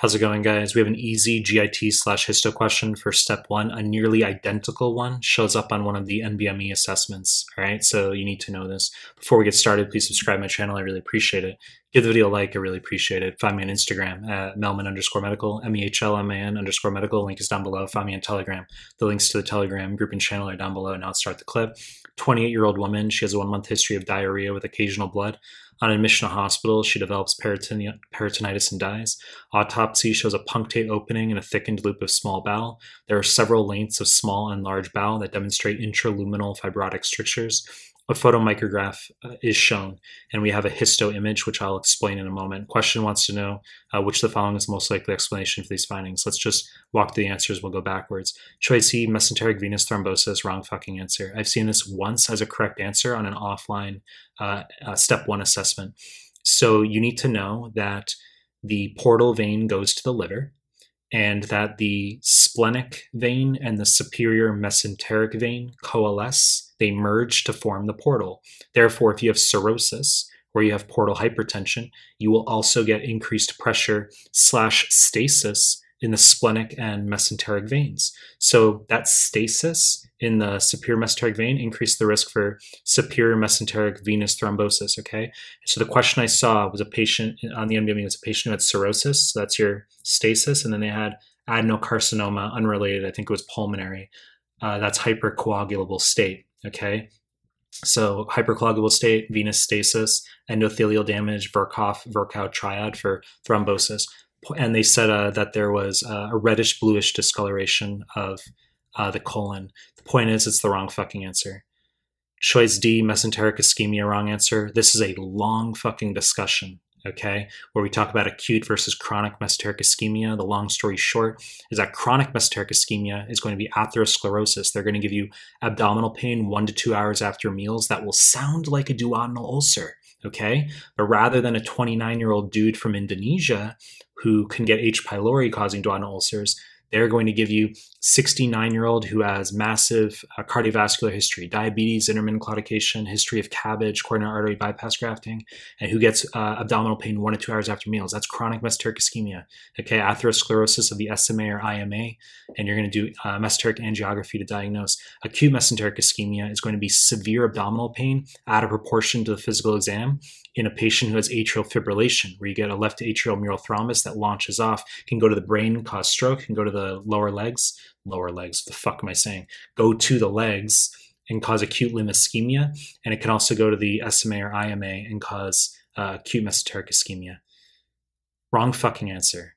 How's it going, guys? We have an easy GIT slash histo question for step one. A nearly identical one shows up on one of the NBME assessments. All right, so you need to know this. Before we get started, please subscribe my channel. I really appreciate it. Give the video a like. I really appreciate it. Find me on Instagram at Mehlman underscore medical, M E H L M A N underscore medical. Link is down below. Find me on Telegram. The links to the Telegram group and channel are down below. Now let's start the clip. 28 year old woman. She has a one month history of diarrhea with occasional blood. On admission to hospital, she develops peritonitis and dies. Autopsy shows a punctate opening and a thickened loop of small bowel. There are several lengths of small and large bowel that demonstrate intraluminal fibrotic strictures a photomicrograph uh, is shown, and we have a histo image, which I'll explain in a moment. Question wants to know uh, which of the following is most likely explanation for these findings. Let's just walk through the answers. We'll go backwards. Choice C, mesenteric venous thrombosis, wrong fucking answer. I've seen this once as a correct answer on an offline uh, uh, step one assessment. So you need to know that the portal vein goes to the liver and that the splenic vein and the superior mesenteric vein coalesce. They merge to form the portal. Therefore, if you have cirrhosis or you have portal hypertension, you will also get increased pressure slash stasis in the splenic and mesenteric veins. So that stasis in the superior mesenteric vein increased the risk for superior mesenteric venous thrombosis. Okay. So the question I saw was a patient on the NBME was a patient who had cirrhosis. So that's your stasis. And then they had adenocarcinoma, unrelated. I think it was pulmonary. Uh, that's hypercoagulable state. Okay. So hypercoagulable state, venous stasis, endothelial damage, Virchow, Virchow triad for thrombosis and they said uh, that there was uh, a reddish bluish discoloration of uh, the colon. The point is, it's the wrong fucking answer. Choice D, mesenteric ischemia, wrong answer. This is a long fucking discussion, okay, where we talk about acute versus chronic mesenteric ischemia. The long story short is that chronic mesenteric ischemia is going to be atherosclerosis. They're going to give you abdominal pain one to two hours after meals that will sound like a duodenal ulcer okay? But rather than a 29 year old dude from Indonesia who can get H. pylori causing duodenal ulcers, they're going to give you 69 year old who has massive uh, cardiovascular history, diabetes, intermittent claudication, history of cabbage, coronary artery bypass grafting, and who gets uh, abdominal pain one to two hours after meals. That's chronic mesenteric ischemia. Okay, atherosclerosis of the SMA or IMA, and you're going to do uh, mesenteric angiography to diagnose. Acute mesenteric ischemia is going to be severe abdominal pain out of proportion to the physical exam, in a patient who has atrial fibrillation, where you get a left atrial mural thrombus that launches off, can go to the brain, cause stroke, can go to the lower legs, lower legs, the fuck am I saying? Go to the legs and cause acute limb ischemia, and it can also go to the SMA or IMA and cause uh, acute mesenteric ischemia. Wrong fucking answer.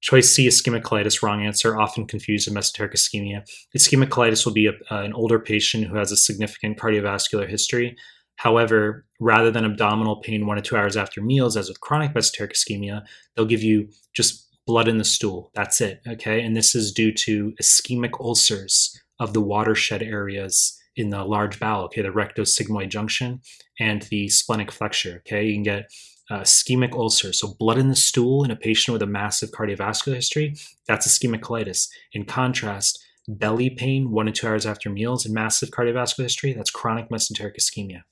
Choice C, ischemic colitis, wrong answer, often confused with mesenteric ischemia. Ischemic colitis will be a, uh, an older patient who has a significant cardiovascular history However, rather than abdominal pain one to two hours after meals, as with chronic mesenteric ischemia, they'll give you just blood in the stool. That's it. Okay. And this is due to ischemic ulcers of the watershed areas in the large bowel, okay, the rectosigmoid junction and the splenic flexure. Okay. You can get uh, ischemic ulcer. So, blood in the stool in a patient with a massive cardiovascular history, that's ischemic colitis. In contrast, belly pain one to two hours after meals and massive cardiovascular history, that's chronic mesenteric ischemia.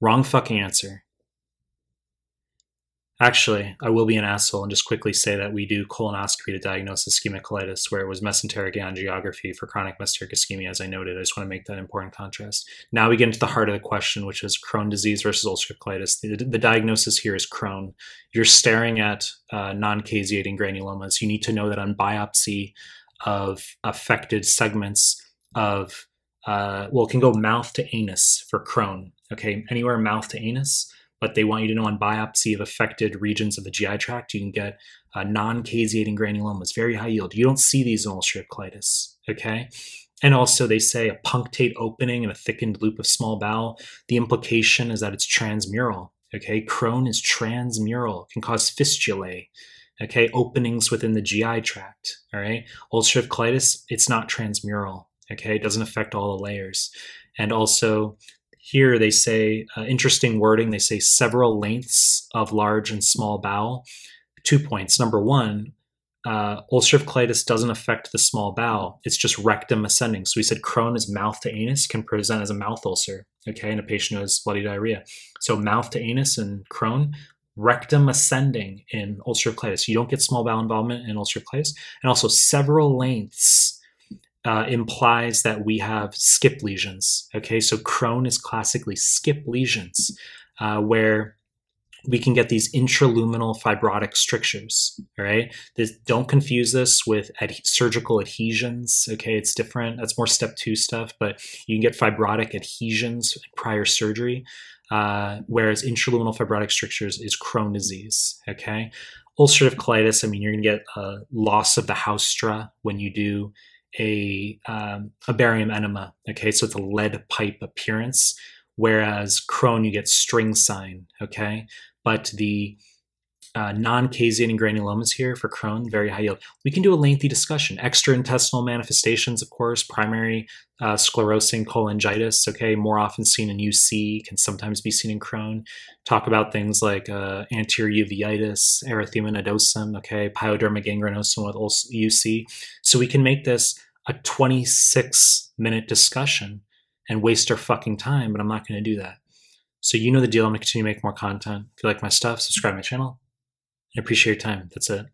Wrong fucking answer. Actually, I will be an asshole and just quickly say that we do colonoscopy to diagnose ischemic colitis, where it was mesenteric angiography for chronic mesenteric ischemia, as I noted. I just want to make that important contrast. Now we get into the heart of the question, which is Crohn disease versus ulcerative colitis. The, the diagnosis here is Crohn. You're staring at uh, non caseating granulomas. You need to know that on biopsy of affected segments of, uh, well, it can go mouth to anus for Crohn okay, anywhere mouth to anus, but they want you to know on biopsy of affected regions of the GI tract, you can get uh, non-caseating granulomas, very high yield. You don't see these in ulcerative colitis, okay? And also, they say a punctate opening and a thickened loop of small bowel. The implication is that it's transmural. Okay, Crohn is transmural, can cause fistulae. Okay, openings within the GI tract. All right, ulcerative colitis, it's not transmural. Okay, it doesn't affect all the layers. And also, here they say uh, interesting wording. They say several lengths of large and small bowel. Two points. Number one, uh, ulcerative colitis doesn't affect the small bowel. It's just rectum ascending. So we said Crohn is mouth to anus can present as a mouth ulcer, okay, in a patient who has bloody diarrhea. So mouth to anus and Crohn, rectum ascending in ulcerative colitis. You don't get small bowel involvement in ulcerative colitis. And also, several lengths uh, implies that we have skip lesions. Okay, so Crohn is classically skip lesions, uh, where we can get these intraluminal fibrotic strictures. All right, this, don't confuse this with ad- surgical adhesions. Okay, it's different. That's more step two stuff, but you can get fibrotic adhesions prior surgery. Uh, whereas intraluminal fibrotic strictures is Crohn disease. Okay, ulcerative colitis. I mean, you're going to get a loss of the haustra when you do a um, a barium enema. Okay, so it's a lead pipe appearance. Whereas Crohn, you get string sign. Okay, but the uh, non-caseating granulomas here for Crohn, very high yield. We can do a lengthy discussion. Extraintestinal manifestations, of course, primary uh, sclerosing cholangitis, okay, more often seen in UC, can sometimes be seen in Crohn. Talk about things like uh, anterior uveitis, erythema nodosum, okay, pyoderma gangrenosum with UC. So we can make this a 26 minute discussion and waste our fucking time, but I'm not going to do that. So you know the deal. I'm going to continue to make more content. If you like my stuff, subscribe to my channel. I appreciate your time. That's it.